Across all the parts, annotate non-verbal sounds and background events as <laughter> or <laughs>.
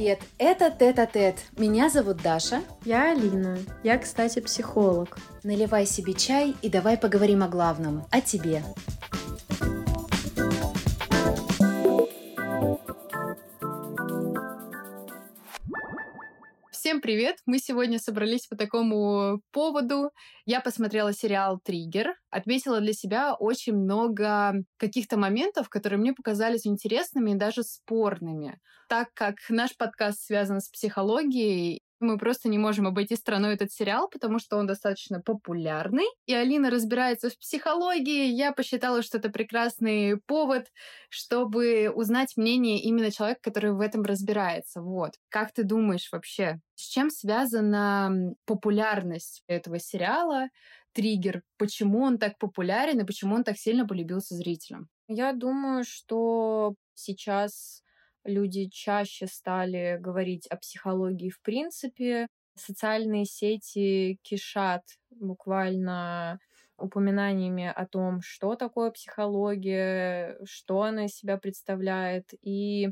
Привет, это Тет-а-Тет. Меня зовут Даша. Я Алина. Я, кстати, психолог. Наливай себе чай и давай поговорим о главном, о тебе. Привет! Мы сегодня собрались по такому поводу. Я посмотрела сериал «Триггер», отметила для себя очень много каких-то моментов, которые мне показались интересными и даже спорными. Так как наш подкаст связан с психологией, мы просто не можем обойти стороной этот сериал, потому что он достаточно популярный. И Алина разбирается в психологии. Я посчитала, что это прекрасный повод, чтобы узнать мнение именно человека, который в этом разбирается. Вот. Как ты думаешь вообще, с чем связана популярность этого сериала? Триггер, почему он так популярен и почему он так сильно полюбился зрителям? Я думаю, что сейчас люди чаще стали говорить о психологии в принципе. Социальные сети кишат буквально упоминаниями о том, что такое психология, что она из себя представляет. И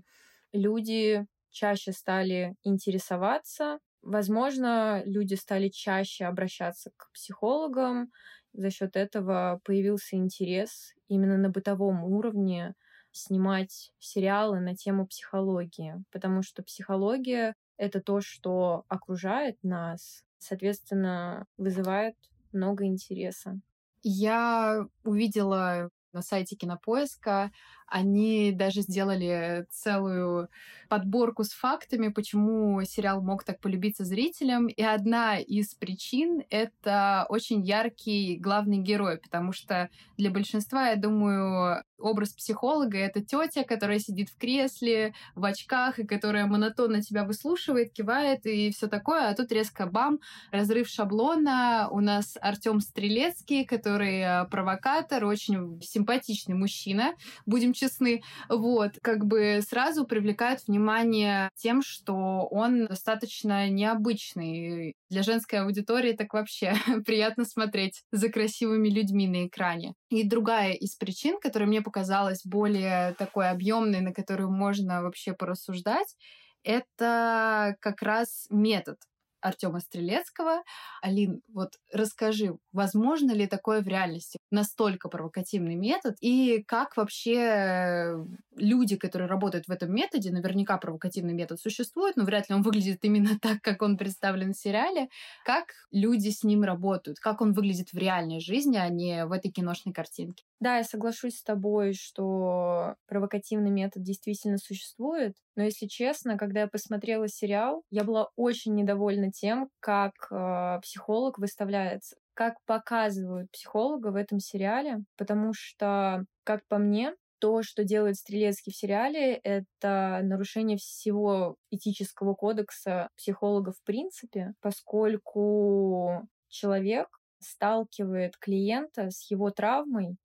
люди чаще стали интересоваться. Возможно, люди стали чаще обращаться к психологам. За счет этого появился интерес именно на бытовом уровне снимать сериалы на тему психологии, потому что психология — это то, что окружает нас, соответственно, вызывает много интереса. Я увидела на сайте Кинопоиска они даже сделали целую подборку с фактами, почему сериал мог так полюбиться зрителям. И одна из причин — это очень яркий главный герой, потому что для большинства, я думаю, образ психолога — это тетя, которая сидит в кресле, в очках, и которая монотонно тебя выслушивает, кивает и все такое. А тут резко бам, разрыв шаблона. У нас Артем Стрелецкий, который э, провокатор, очень симпатичный мужчина. Будем честны, вот, как бы сразу привлекают внимание тем, что он достаточно необычный. Для женской аудитории так вообще <laughs> приятно смотреть за красивыми людьми на экране. И другая из причин, которая мне показалась более такой объемной, на которую можно вообще порассуждать, это как раз метод Артема Стрелецкого. Алин, вот расскажи, возможно ли такое в реальности? Настолько провокативный метод, и как вообще люди, которые работают в этом методе, наверняка провокативный метод существует, но вряд ли он выглядит именно <laughs> так, как он представлен в сериале. Как люди с ним работают? Как он выглядит в реальной жизни, а не в этой киношной картинке? Да, я соглашусь с тобой, что провокативный метод действительно существует, но если честно, когда я посмотрела сериал, я была очень недовольна тем, как э, психолог выставляется, как показывают психолога в этом сериале, потому что, как по мне, то, что делает Стрелецкий в сериале, это нарушение всего этического кодекса психолога в принципе, поскольку человек сталкивает клиента с его травмой,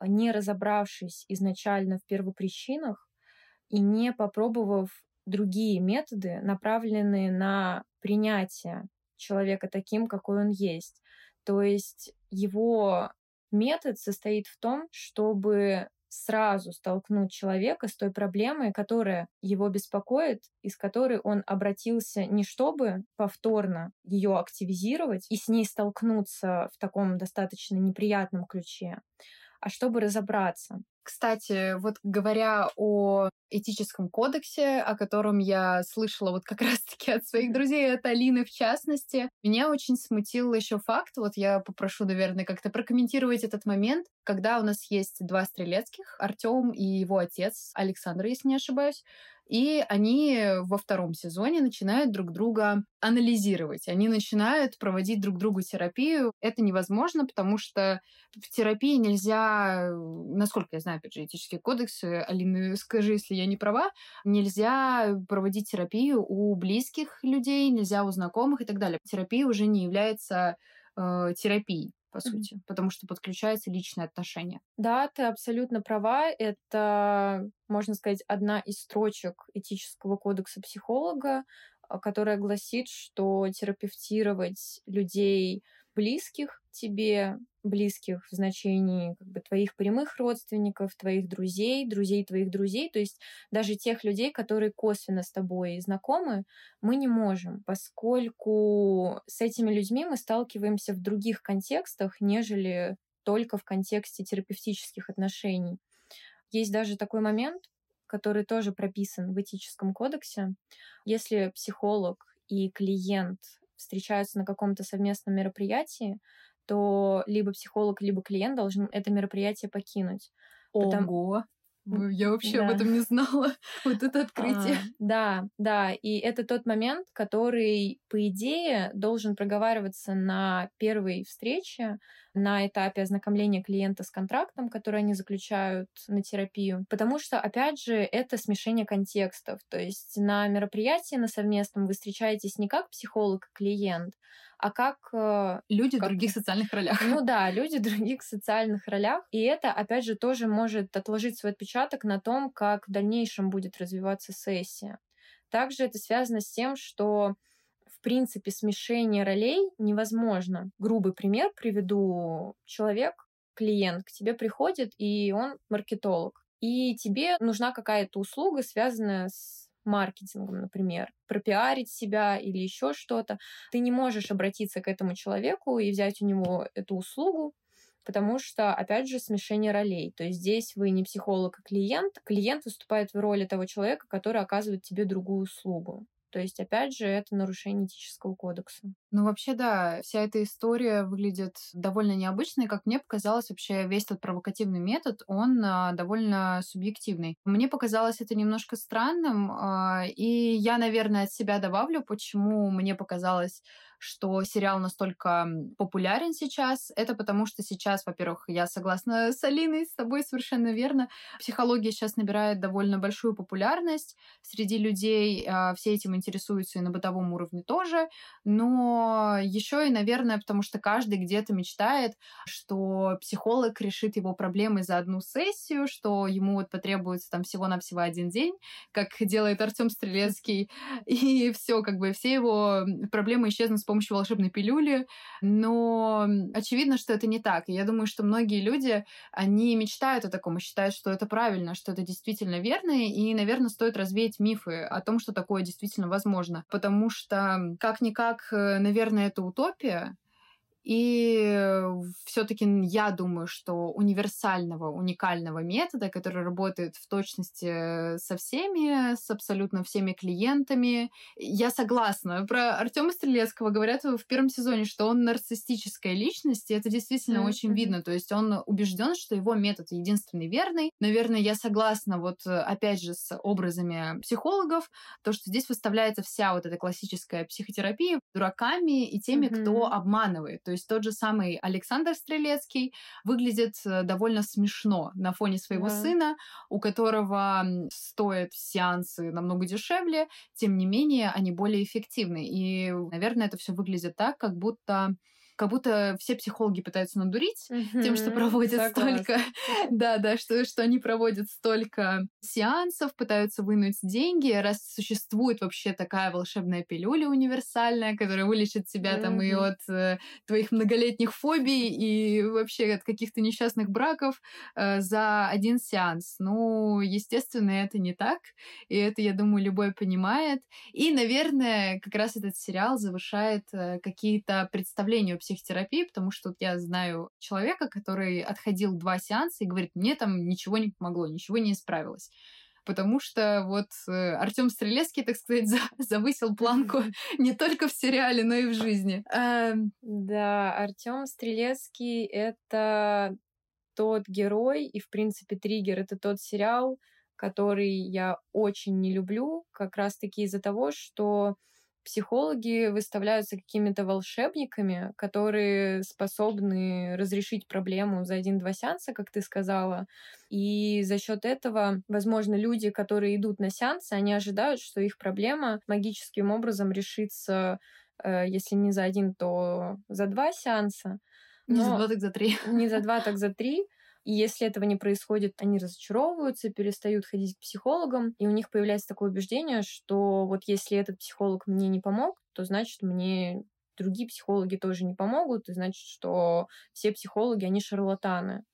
не разобравшись изначально в первопричинах и не попробовав другие методы, направленные на принятие человека таким, какой он есть. То есть его метод состоит в том, чтобы сразу столкнуть человека с той проблемой, которая его беспокоит, и с которой он обратился не чтобы повторно ее активизировать и с ней столкнуться в таком достаточно неприятном ключе, а чтобы разобраться. Кстати, вот говоря о этическом кодексе, о котором я слышала вот как <laughs> раз-таки от своих друзей, от Алины в частности, меня очень смутил еще факт, вот я попрошу, наверное, как-то прокомментировать этот момент, когда у нас есть два стрелецких, Артем и его отец, Александр, если не ошибаюсь, и они во втором сезоне начинают друг друга анализировать. Они начинают проводить друг другу терапию. Это невозможно, потому что в терапии нельзя, насколько я знаю, опять же, этический кодекс, Алина, скажи, если я не права, нельзя проводить терапию у близких людей, нельзя у знакомых и так далее. Терапия уже не является э, терапией по сути, mm-hmm. потому что подключаются личные отношения. Да, ты абсолютно права. Это, можно сказать, одна из строчек этического кодекса психолога, а, которая гласит, что терапевтировать людей близких тебе, близких в значении как бы твоих прямых родственников, твоих друзей, друзей твоих друзей, то есть даже тех людей, которые косвенно с тобой знакомы, мы не можем, поскольку с этими людьми мы сталкиваемся в других контекстах, нежели только в контексте терапевтических отношений. Есть даже такой момент, который тоже прописан в этическом кодексе. Если психолог и клиент встречаются на каком-то совместном мероприятии, то либо психолог, либо клиент должен это мероприятие покинуть. Ого! Потому... Я вообще да. об этом не знала. <laughs> вот это открытие. А, да, да. И это тот момент, который, по идее, должен проговариваться на первой встрече, на этапе ознакомления клиента с контрактом, который они заключают на терапию. Потому что, опять же, это смешение контекстов. То есть на мероприятии на совместном вы встречаетесь не как психолог и клиент, а как... Э, люди как... в других социальных ролях. Ну <laughs> да, люди в других социальных ролях. И это, опять же, тоже может отложить свой отпечаток на том, как в дальнейшем будет развиваться сессия. Также это связано с тем, что в принципе, смешение ролей невозможно. Грубый пример приведу. Человек, клиент к тебе приходит, и он маркетолог. И тебе нужна какая-то услуга, связанная с маркетингом, например, пропиарить себя или еще что-то. Ты не можешь обратиться к этому человеку и взять у него эту услугу, потому что, опять же, смешение ролей. То есть здесь вы не психолог, а клиент. Клиент выступает в роли того человека, который оказывает тебе другую услугу. То есть, опять же, это нарушение этического кодекса. Ну, вообще, да, вся эта история выглядит довольно необычной. Как мне показалось, вообще весь этот провокативный метод, он а, довольно субъективный. Мне показалось это немножко странным, а, и я, наверное, от себя добавлю, почему мне показалось что сериал настолько популярен сейчас, это потому что сейчас, во-первых, я согласна с Алиной, с тобой совершенно верно, психология сейчас набирает довольно большую популярность среди людей, а, все этим интересуются и на бытовом уровне тоже, но еще и, наверное, потому что каждый где-то мечтает, что психолог решит его проблемы за одну сессию, что ему вот потребуется там всего-навсего один день, как делает Артем Стрелецкий, <laughs> и все, как бы все его проблемы исчезнут помощью волшебной пилюли, но очевидно, что это не так. И я думаю, что многие люди, они мечтают о таком и считают, что это правильно, что это действительно верно, и, наверное, стоит развеять мифы о том, что такое действительно возможно. Потому что, как-никак, э, наверное, это утопия, и все-таки я думаю, что универсального, уникального метода, который работает в точности со всеми, с абсолютно всеми клиентами, я согласна. Про Артема Стрелецкого говорят в первом сезоне, что он нарциссическая личность, и это действительно mm-hmm. очень видно. То есть он убежден, что его метод единственный верный. Наверное, я согласна вот опять же с образами психологов, то, что здесь выставляется вся вот эта классическая психотерапия дураками и теми, mm-hmm. кто обманывает. То есть тот же самый Александр Стрелецкий выглядит э, довольно смешно на фоне своего да. сына, у которого стоят сеансы намного дешевле, тем не менее они более эффективны. И, наверное, это все выглядит так, как будто как будто все психологи пытаются надурить mm-hmm. тем, что проводят Согласна. столько, <laughs> да, да, что, что они проводят столько сеансов, пытаются вынуть деньги, раз существует вообще такая волшебная пилюля универсальная, которая вылечит тебя mm-hmm. там и от э, твоих многолетних фобий, и вообще от каких-то несчастных браков э, за один сеанс. Ну, естественно, это не так, и это, я думаю, любой понимает. И, наверное, как раз этот сериал завышает э, какие-то представления психотерапии, потому что вот я знаю человека, который отходил два сеанса и говорит, мне там ничего не помогло, ничего не исправилось потому что вот э, Артем Стрелецкий, так сказать, за, <laughs> завысил планку <laughs> не только в сериале, но и в жизни. Эм... Да, Артем Стрелецкий это тот герой, и, в принципе, триггер это тот сериал, который я очень не люблю, как раз-таки из-за того, что психологи выставляются какими-то волшебниками, которые способны разрешить проблему за один-два сеанса, как ты сказала. И за счет этого, возможно, люди, которые идут на сеансы, они ожидают, что их проблема магическим образом решится, э, если не за один, то за два сеанса. Не за два, так за три. Не за два, так за три. И если этого не происходит, они разочаровываются, перестают ходить к психологам, и у них появляется такое убеждение, что вот если этот психолог мне не помог, то значит мне другие психологи тоже не помогут, и значит, что все психологи, они шарлатаны.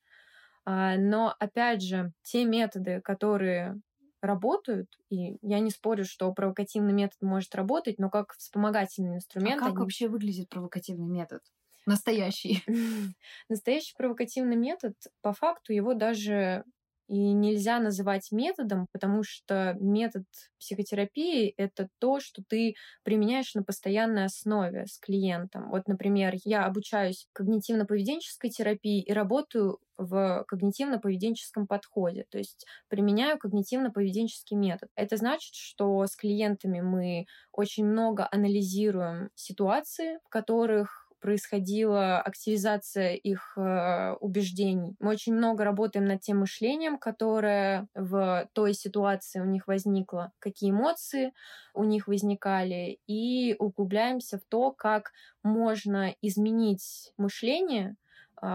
А, но, опять же, те методы, которые работают, и я не спорю, что провокативный метод может работать, но как вспомогательный инструмент... А как они... вообще выглядит провокативный метод? Настоящий. <laughs> Настоящий провокативный метод, по факту, его даже и нельзя называть методом, потому что метод психотерапии — это то, что ты применяешь на постоянной основе с клиентом. Вот, например, я обучаюсь когнитивно-поведенческой терапии и работаю в когнитивно-поведенческом подходе, то есть применяю когнитивно-поведенческий метод. Это значит, что с клиентами мы очень много анализируем ситуации, в которых происходила активизация их э, убеждений. Мы очень много работаем над тем мышлением, которое в той ситуации у них возникло, какие эмоции у них возникали, и углубляемся в то, как можно изменить мышление,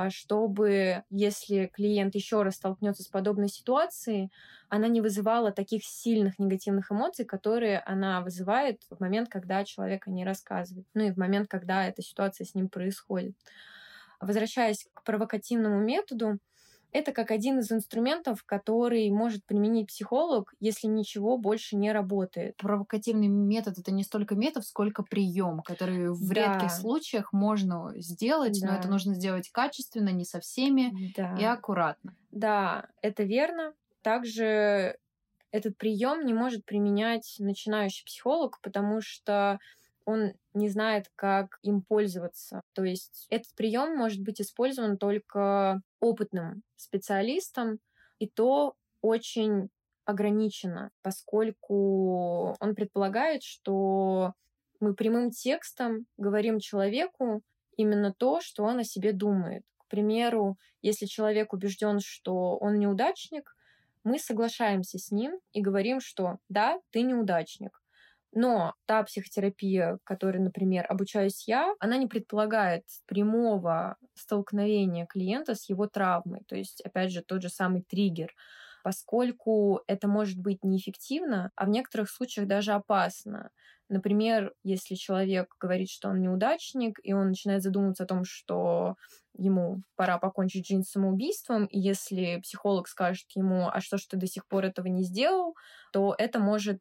чтобы, если клиент еще раз столкнется с подобной ситуацией, она не вызывала таких сильных негативных эмоций, которые она вызывает в момент, когда человек о ней рассказывает, ну и в момент, когда эта ситуация с ним происходит. Возвращаясь к провокативному методу, это как один из инструментов, который может применить психолог, если ничего больше не работает. Провокативный метод это не столько метод, сколько прием, который в да. редких случаях можно сделать, да. но это нужно сделать качественно, не со всеми да. и аккуратно. Да, это верно. Также этот прием не может применять начинающий психолог, потому что он не знает, как им пользоваться. То есть этот прием может быть использован только опытным специалистом, и то очень ограничено, поскольку он предполагает, что мы прямым текстом говорим человеку именно то, что он о себе думает. К примеру, если человек убежден, что он неудачник, мы соглашаемся с ним и говорим, что да, ты неудачник. Но та психотерапия, которой, например, обучаюсь я, она не предполагает прямого столкновения клиента с его травмой. То есть, опять же, тот же самый триггер поскольку это может быть неэффективно, а в некоторых случаях даже опасно. Например, если человек говорит, что он неудачник, и он начинает задумываться о том, что ему пора покончить жизнь самоубийством, и если психолог скажет ему, а что ж ты до сих пор этого не сделал, то это может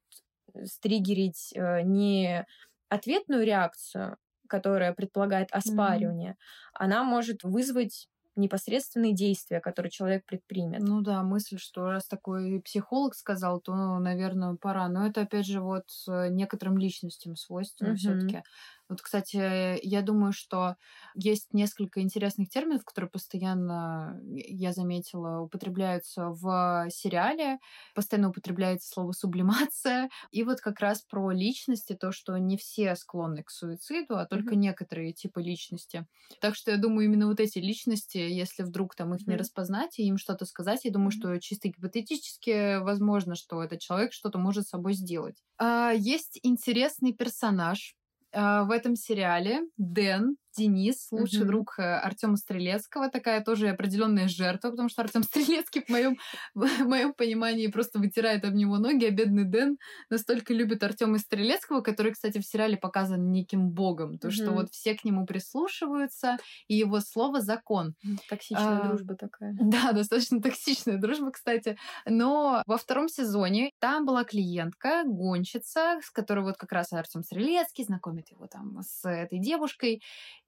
стригерить э, не ответную реакцию, которая предполагает оспаривание, mm-hmm. она может вызвать непосредственные действия, которые человек предпримет. Ну да, мысль, что раз такой психолог сказал, то, наверное, пора. Но это, опять же, вот некоторым личностям свойственно mm-hmm. все-таки. Вот, кстати, я думаю, что есть несколько интересных терминов, которые постоянно, я заметила, употребляются в сериале. Постоянно употребляется слово сублимация. И вот как раз про личности, то, что не все склонны к суициду, а только mm-hmm. некоторые типы личности. Так что я думаю, именно вот эти личности, если вдруг там их mm-hmm. не распознать и им что-то сказать, я думаю, mm-hmm. что чисто гипотетически возможно, что этот человек что-то может с собой сделать. А, есть интересный персонаж, в этом сериале Дэн Денис, лучший mm-hmm. друг э, Артема Стрелецкого, такая тоже определенная жертва, потому что Артем <laughs> Стрелецкий в моем, в моем понимании просто вытирает об него ноги, а бедный Дэн настолько любит Артема Стрелецкого, который, кстати, в сериале показан неким богом, то, mm-hmm. что вот все к нему прислушиваются, и его слово закон. Токсичная а, дружба такая. <laughs> Да, достаточно токсичная дружба, кстати. Но во втором сезоне там была клиентка, гонщица, с которой вот как раз Артем Стрелецкий знакомит его там с этой девушкой,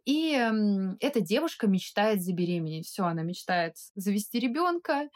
и эта девушка мечтает забеременеть. Все, она мечтает завести ребенка.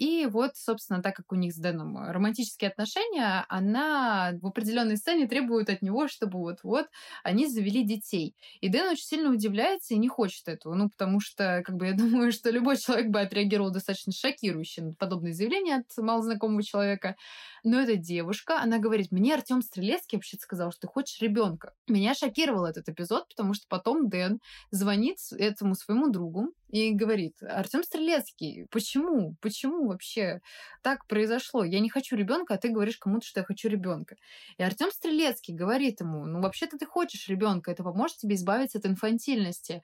И вот, собственно, так как у них с Дэном романтические отношения, она в определенной сцене требует от него, чтобы вот-вот они завели детей. И Дэн очень сильно удивляется и не хочет этого. Ну, потому что, как бы, я <laughs> думаю, что любой человек бы отреагировал достаточно шокирующе на подобное заявление от малознакомого человека. Но эта девушка, она говорит, мне Артем Стрелецкий вообще сказал, что ты хочешь ребенка. Меня шокировал этот эпизод, потому что потом Дэн звонит этому своему другу и говорит, Артем Стрелецкий, почему? Почему вообще так произошло? Я не хочу ребенка, а ты говоришь кому-то, что я хочу ребенка. И Артем Стрелецкий говорит ему, ну вообще-то ты хочешь ребенка, это поможет тебе избавиться от инфантильности.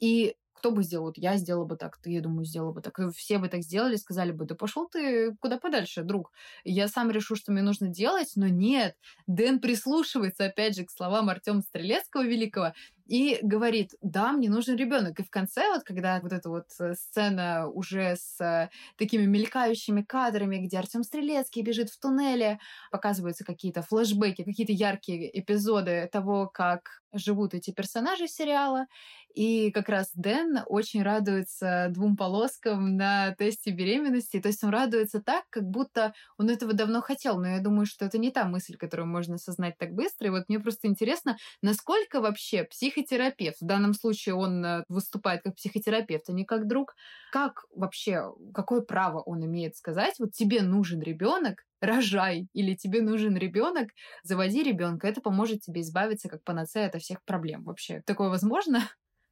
И кто бы сделал? Я сделала бы так, ты, я думаю, сделала бы так. Все бы так сделали, сказали бы, да пошел ты куда подальше, друг. Я сам решу, что мне нужно делать, но нет. Дэн прислушивается, опять же, к словам Артема Стрелецкого Великого и говорит, да, мне нужен ребенок. И в конце, вот когда вот эта вот э, сцена уже с э, такими мелькающими кадрами, где Артем Стрелецкий бежит в туннеле, показываются какие-то флешбеки, какие-то яркие эпизоды того, как живут эти персонажи сериала. И как раз Дэн очень радуется двум полоскам на тесте беременности. То есть он радуется так, как будто он этого давно хотел. Но я думаю, что это не та мысль, которую можно осознать так быстро. И вот мне просто интересно, насколько вообще психотерапевт, в данном случае он э, выступает как психотерапевт, а не как друг, как вообще, какое право он имеет сказать, вот тебе нужен ребенок, рожай, или тебе нужен ребенок, заводи ребенка. Это поможет тебе избавиться как панацея от всех проблем. Вообще, такое возможно?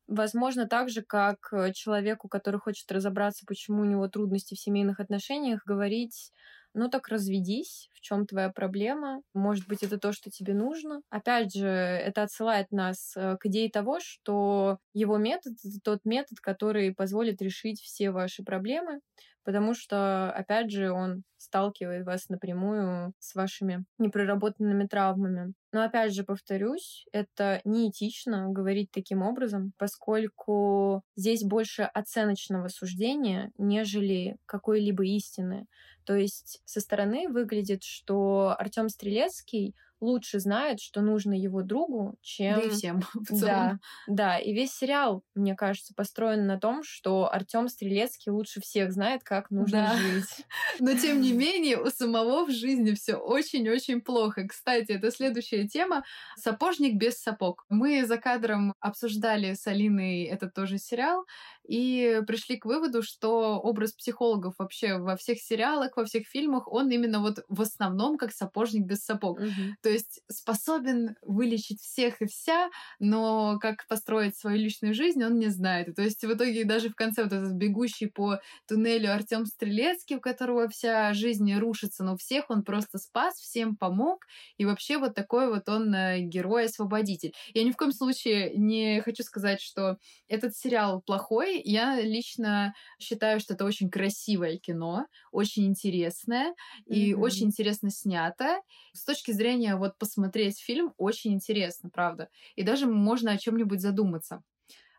Возможно, так же, как э, человеку, который хочет разобраться, почему у него трудности в семейных отношениях, говорить, ну так разведись, в чем твоя проблема, может быть, это то, что тебе нужно. Опять же, это отсылает нас э, к идее того, что его метод — это тот метод, который позволит решить все ваши проблемы, потому что, опять же, он сталкивает вас напрямую с вашими непроработанными травмами. Но опять же, повторюсь, это неэтично говорить таким образом, поскольку здесь больше оценочного суждения, нежели какой-либо истины. То есть со стороны выглядит, что Артем Стрелецкий лучше знает, что нужно его другу, чем... Да и всем <laughs> в целом. Да, да, и весь сериал, мне кажется, построен на том, что Артем Стрелецкий лучше всех знает, как нужно да. жить. Но тем не <laughs> менее, у самого в жизни все очень-очень плохо. Кстати, это следующая тема. Сапожник без сапог. Мы за кадром обсуждали с Алиной этот тоже сериал и пришли к выводу, что образ психологов вообще во всех сериалах, во всех фильмах, он именно вот в основном как сапожник без сапог. Угу. То есть способен вылечить всех и вся, но как построить свою личную жизнь, он не знает. то есть в итоге даже в конце вот этот бегущий по туннелю Артем Стрелецкий, у которого вся жизнь рушится, но всех он просто спас, всем помог, и вообще вот такой вот он э, герой-освободитель. Я ни в коем случае не хочу сказать, что этот сериал плохой, я лично считаю, что это очень красивое кино, очень интересное и mm-hmm. очень интересно снято. С точки зрения вот посмотреть фильм очень интересно, правда. И даже можно о чем-нибудь задуматься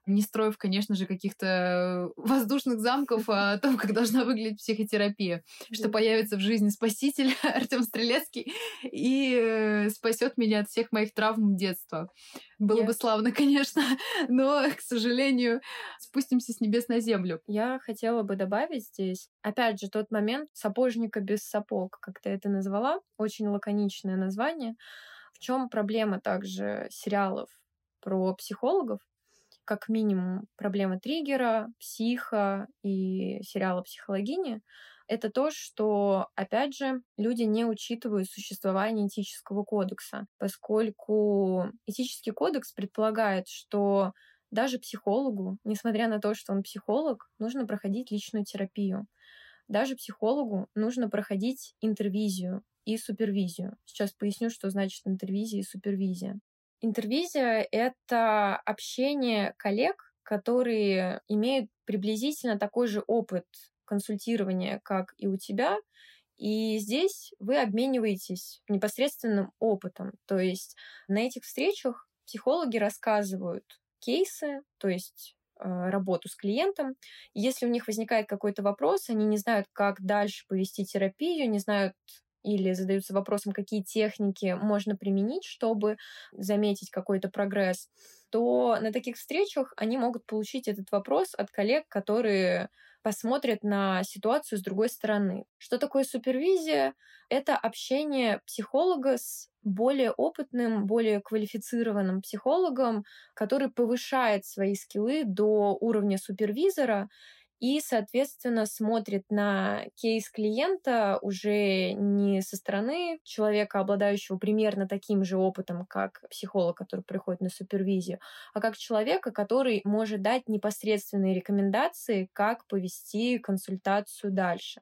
не строив, конечно же, каких-то воздушных замков <laughs> о том, как должна выглядеть психотерапия, что появится в жизни спаситель <laughs> Артем Стрелецкий и э, спасет меня от всех моих травм детства. Было бы славно, <laughs> конечно, но, к сожалению, спустимся с небес на землю. Я хотела бы добавить здесь, опять же, тот момент сапожника без сапог, как ты это назвала, очень лаконичное название. В чем проблема также сериалов про психологов? Как минимум проблема триггера, психа и сериала «Психологини», это то, что, опять же, люди не учитывают существование этического кодекса, поскольку этический кодекс предполагает, что даже психологу, несмотря на то, что он психолог, нужно проходить личную терапию. Даже психологу нужно проходить интервизию и супервизию. Сейчас поясню, что значит интервизия и супервизия. Интервизия — это общение коллег, которые имеют приблизительно такой же опыт консультирования, как и у тебя, и здесь вы обмениваетесь непосредственным опытом. То есть на этих встречах психологи рассказывают кейсы, то есть э, работу с клиентом. Если у них возникает какой-то вопрос, они не знают, как дальше повести терапию, не знают, или задаются вопросом, какие техники можно применить, чтобы заметить какой-то прогресс, то на таких встречах они могут получить этот вопрос от коллег, которые посмотрят на ситуацию с другой стороны. Что такое супервизия? Это общение психолога с более опытным, более квалифицированным психологом, который повышает свои скиллы до уровня супервизора и, соответственно, смотрит на кейс клиента уже не со стороны человека, обладающего примерно таким же опытом, как психолог, который приходит на супервизию, а как человека, который может дать непосредственные рекомендации, как повести консультацию дальше.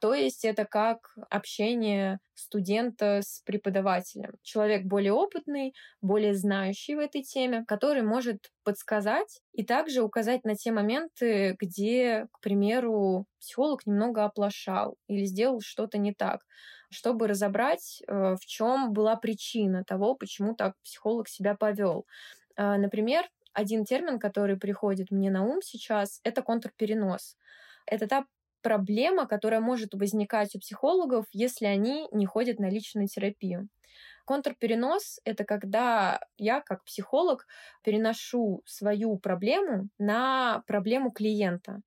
То есть это как общение студента с преподавателем. Человек более опытный, более знающий в этой теме, который может подсказать и также указать на те моменты, где, к примеру, психолог немного оплошал или сделал что-то не так, чтобы разобрать, э, в чем была причина того, почему так психолог себя повел. А, например, Один термин, который приходит мне на ум сейчас, это контрперенос. Это та проблема, которая может возникать у психологов, если они не ходят на личную терапию. Контрперенос — это когда я, как психолог, переношу свою проблему на проблему клиента.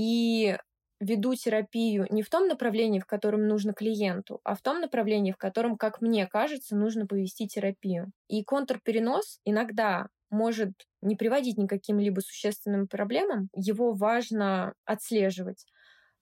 И веду терапию не в том направлении, в котором нужно клиенту, а в том направлении, в котором, как мне кажется, нужно повести терапию. И контрперенос иногда может не приводить ни к каким-либо существенным проблемам, его важно отслеживать.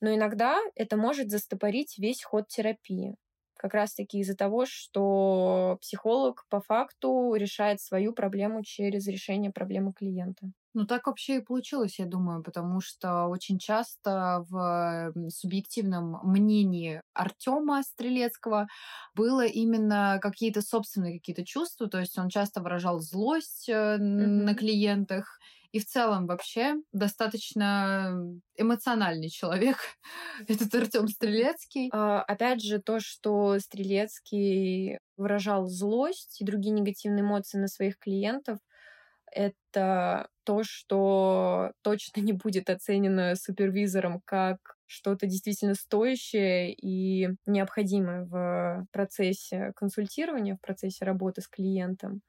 Но иногда это может застопорить весь ход терапии как раз-таки из-за того, что психолог по факту решает свою проблему через решение проблемы клиента. Ну, так вообще и получилось, я думаю, потому что очень часто в субъективном мнении Артема Стрелецкого было именно какие-то собственные какие-то чувства, то есть он часто выражал злость mm-hmm. на клиентах, и в целом вообще достаточно эмоциональный человек, <laughs> этот Артем Стрелецкий. А, опять же, то, что Стрелецкий выражал злость и другие негативные эмоции на своих клиентов, это то, что точно не будет оценено супервизором как что-то действительно стоящее и необходимое в процессе консультирования, в процессе работы с клиентом.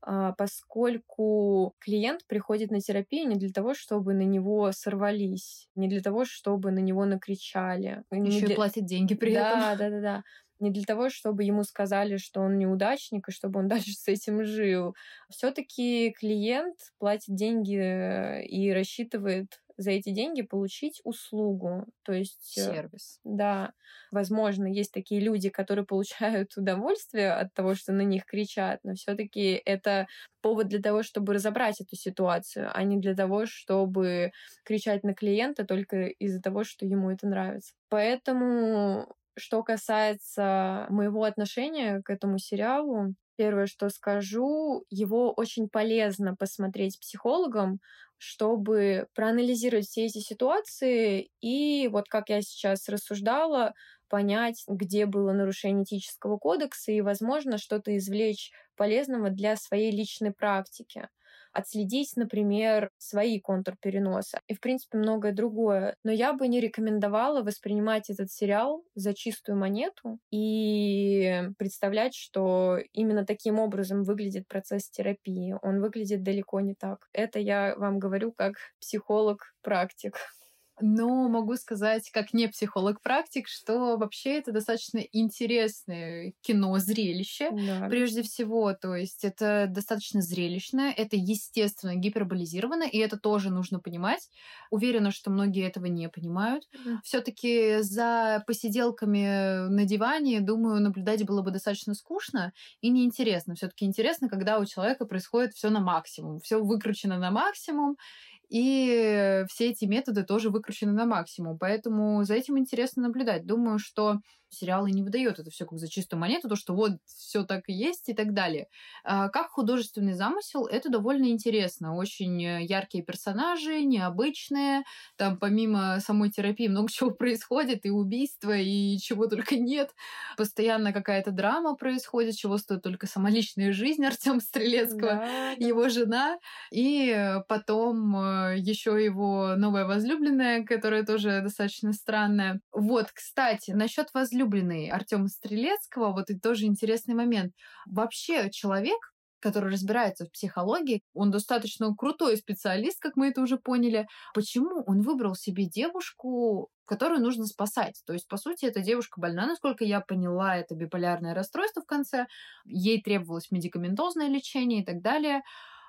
А, поскольку клиент приходит на терапию не для того, чтобы на него сорвались, не для того, чтобы на него накричали. Еще для... и платит деньги при да, этом. Да, да, да, да. Не для того, чтобы ему сказали, что он неудачник, и чтобы он <laughs> дальше с этим жил. Все-таки клиент платит деньги э, и рассчитывает за эти деньги получить услугу. То есть... Э, Сервис. Да. Возможно, есть такие люди, которые получают <laughs> удовольствие от того, что на них кричат, но все таки это повод для того, чтобы разобрать эту ситуацию, а не для того, чтобы кричать на клиента только из-за того, что ему это нравится. Поэтому что касается моего отношения к этому сериалу, первое, что скажу, его очень полезно посмотреть психологом, чтобы проанализировать все эти ситуации и вот как я сейчас рассуждала, понять, где было нарушение этического кодекса и, возможно, что-то извлечь полезного для своей личной практики отследить, например, свои контрпереносы и, в принципе, многое другое. Но я бы не рекомендовала воспринимать этот сериал за чистую монету и представлять, что именно таким образом выглядит процесс терапии. Он выглядит далеко не так. Это я вам говорю как психолог-практик. Но могу сказать, как не психолог-практик, что вообще это достаточно интересное кино-зрелище. Да. Прежде всего, то есть это достаточно зрелищно, это естественно гиперболизировано, и это тоже нужно понимать. Уверена, что многие этого не понимают. Mm. Все-таки за посиделками на диване, думаю, наблюдать было бы достаточно скучно и неинтересно. Все-таки интересно, когда у человека происходит все на максимум, все выкручено на максимум, и все эти методы тоже выкручены на максимум. Поэтому за этим интересно наблюдать. Думаю, что сериалы не выдает это все как за чистую монету, то, что вот все так и есть и так далее. А, как художественный замысел, это довольно интересно. Очень э, яркие персонажи, необычные. Там помимо самой терапии много <laughs> чего происходит, и убийства, и чего только нет. Постоянно какая-то драма происходит, чего стоит только сама личная жизнь <laughs> Артема Стрелецкого, да, его да. жена, и потом э, еще его новая возлюбленная, которая тоже достаточно странная. Вот, кстати, насчет возлюбленной Артема Стрелецкого, вот и тоже интересный момент. Вообще человек, который разбирается в психологии, он достаточно крутой специалист, как мы это уже поняли. Почему он выбрал себе девушку, которую нужно спасать? То есть, по сути, эта девушка больна, насколько я поняла, это биполярное расстройство в конце, ей требовалось медикаментозное лечение и так далее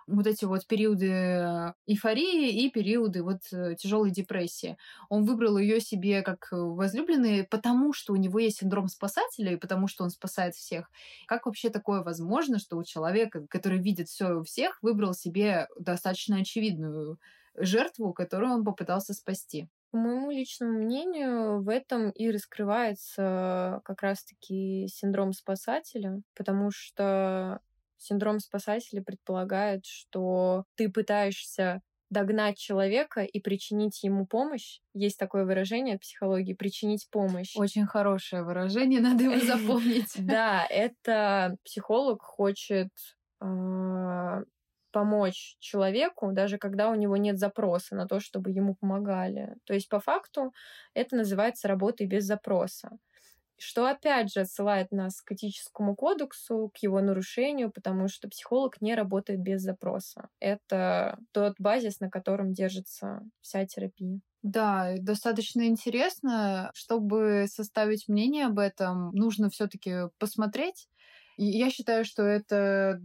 вот эти вот периоды э, эйфории и периоды вот э, тяжелой депрессии. Он выбрал ее себе как возлюбленный, потому что у него есть синдром спасателя и потому что он спасает всех. Как вообще такое возможно, что у человека, который видит все у всех, выбрал себе достаточно очевидную жертву, которую он попытался спасти? По моему личному мнению, в этом и раскрывается как раз-таки синдром спасателя, потому что Синдром спасателя предполагает, что ты пытаешься догнать человека и причинить ему помощь. Есть такое выражение в психологии причинить помощь. Очень хорошее выражение, <laughs> надо его запомнить. <laughs> Да, это психолог хочет а, помочь человеку, даже когда у него нет запроса на то, чтобы ему помогали. То есть, по факту, это называется работой без запроса. Что, опять же, отсылает нас к этическому кодексу, к его нарушению, потому что психолог не работает без запроса. Это тот базис, на котором держится вся терапия. Да, достаточно интересно. Чтобы составить мнение об этом, нужно все-таки посмотреть. Я считаю, что это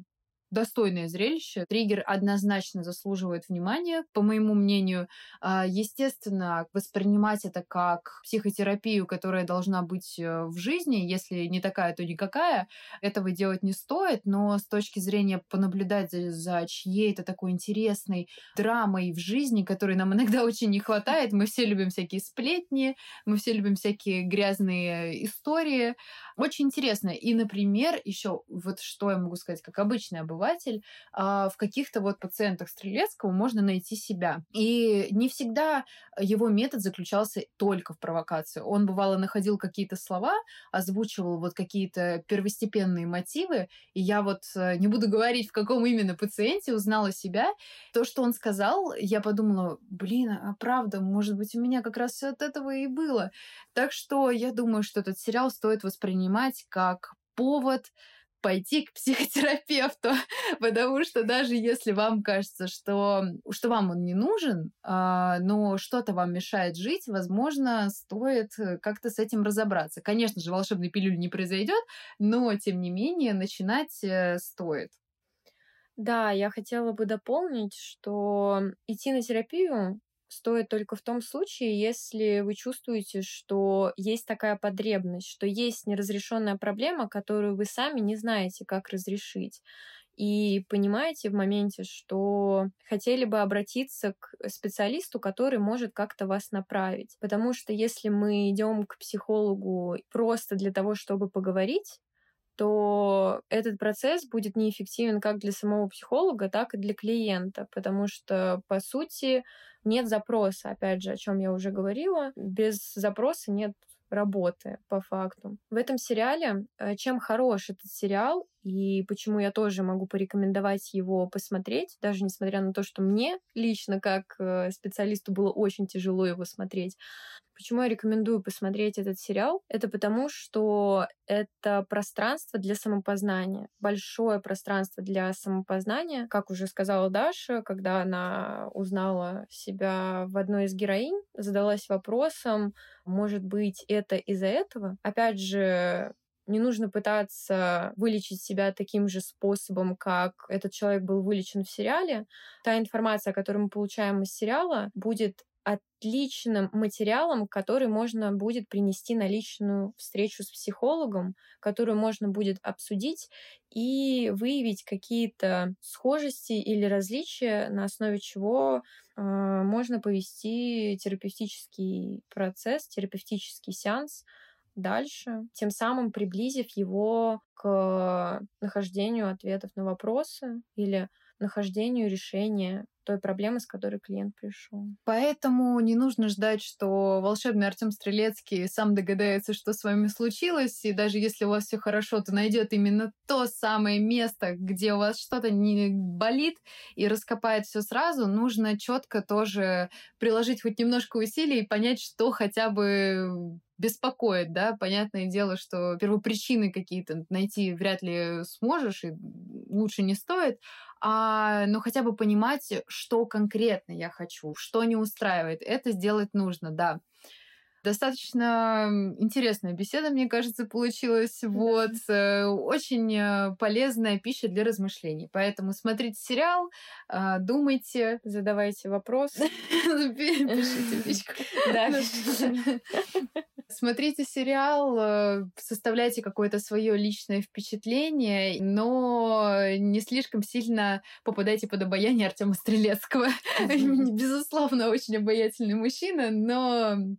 достойное зрелище. Триггер однозначно заслуживает внимания, по моему мнению. А, естественно, воспринимать это как психотерапию, которая должна быть э, в жизни, если не такая, то никакая, этого делать не стоит, но с точки зрения понаблюдать за чьей-то такой интересной драмой в жизни, которой нам <laughs> иногда очень не хватает, мы все любим всякие сплетни, мы все любим всякие грязные истории. Очень интересно. И, например, еще вот что я могу сказать, как обычный обыватель, а, в каких-то вот пациентах Стрелецкого можно найти себя. И не всегда его метод заключался только в провокации. Он, бывало, находил какие-то слова, озвучивал вот какие-то первостепенные мотивы, и я вот э, не буду говорить, в каком именно пациенте узнала себя. То, что он сказал, я подумала, блин, а правда, может быть, у меня как раз все от этого и было. Так что я думаю, что этот сериал стоит воспринимать воспринимать как повод пойти к <laughs> психотерапевту, потому что даже если вам кажется, что, что вам он не нужен, э, но что-то вам мешает жить, возможно, стоит э, как-то с этим разобраться. Конечно же, волшебной пилюли не произойдет, но, тем не менее, начинать э, стоит. Да, я хотела бы дополнить, что идти на терапию стоит только в том случае, если вы чувствуете, что есть такая потребность, что есть неразрешенная проблема, которую вы сами не знаете, как разрешить. И понимаете в моменте, что хотели бы обратиться к специалисту, который может как-то вас направить. Потому что если мы идем к психологу просто для того, чтобы поговорить, то этот процесс будет неэффективен как для самого психолога, так и для клиента, потому что, по сути, нет запроса, опять же, о чем я уже говорила. Без запроса нет работы, по факту. В этом сериале, э, чем хорош этот сериал, и почему я тоже могу порекомендовать его посмотреть, даже несмотря на то, что мне лично как э, специалисту было очень тяжело его смотреть. Почему я рекомендую посмотреть этот сериал? Это потому, что это пространство для самопознания, большое пространство для самопознания. Как уже сказала Даша, когда она узнала себя в одной из героинь, задалась вопросом, может быть, это из-за этого? Опять же, не нужно пытаться вылечить себя таким же способом, как этот человек был вылечен в сериале. Та информация, которую мы получаем из сериала, будет отличным материалом, который можно будет принести на личную встречу с психологом, которую можно будет обсудить и выявить какие-то схожести или различия, на основе чего э, можно повести терапевтический процесс, терапевтический сеанс дальше, тем самым приблизив его к нахождению ответов на вопросы или нахождению решения той проблемы, с которой клиент пришел. Поэтому не нужно ждать, что волшебный Артем Стрелецкий сам догадается, что с вами случилось, и даже если у вас все хорошо, то найдет именно то самое место, где у вас что-то не болит, и раскопает все сразу. Нужно четко тоже приложить хоть немножко усилий и понять, что хотя бы беспокоит, да, понятное дело, что первопричины какие-то найти вряд ли сможешь, и лучше не стоит, а, но хотя бы понимать, что конкретно я хочу, что не устраивает. Это сделать нужно, да. Достаточно интересная беседа, мне кажется, получилась. Вот. Э, очень э, полезная пища для размышлений. Поэтому смотрите сериал, а, думайте. Задавайте вопросы. <laughs> Пишите <laughs> личку. Да. <laughs> Смотрите сериал, э, составляйте какое-то свое личное впечатление, но не слишком сильно попадайте под обаяние Артема Стрелецкого. Безусловно, очень обаятельный мужчина, но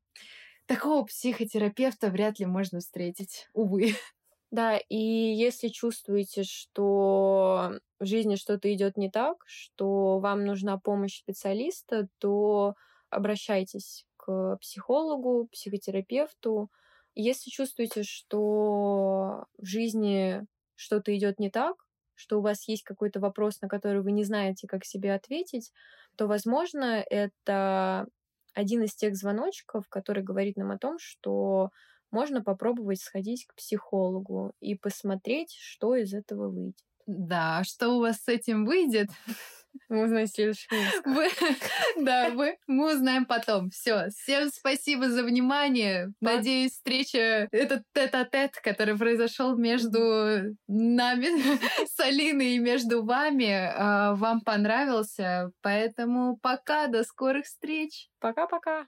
такого психотерапевта вряд ли можно встретить, увы. <laughs> Да, и если чувствуете, что в жизни что-то идет не так, что вам нужна помощь специалиста, то обращайтесь к психологу, психотерапевту. Если чувствуете, что в жизни что-то идет не так, что у вас есть какой-то вопрос, на который вы не знаете, как себе ответить, то, возможно, это один из тех звоночков, который говорит нам о том, что можно попробовать сходить к психологу и посмотреть, что из этого выйдет. Да, что у вас с этим выйдет? Мы узнаем следующий <laughs> Да, вы, мы узнаем потом. Все. Всем спасибо за внимание. Надеюсь, встреча, этот тет-а-тет, который произошел между нами <laughs> с Алиной и между вами, а, вам понравился. Поэтому пока, до скорых встреч. Пока-пока.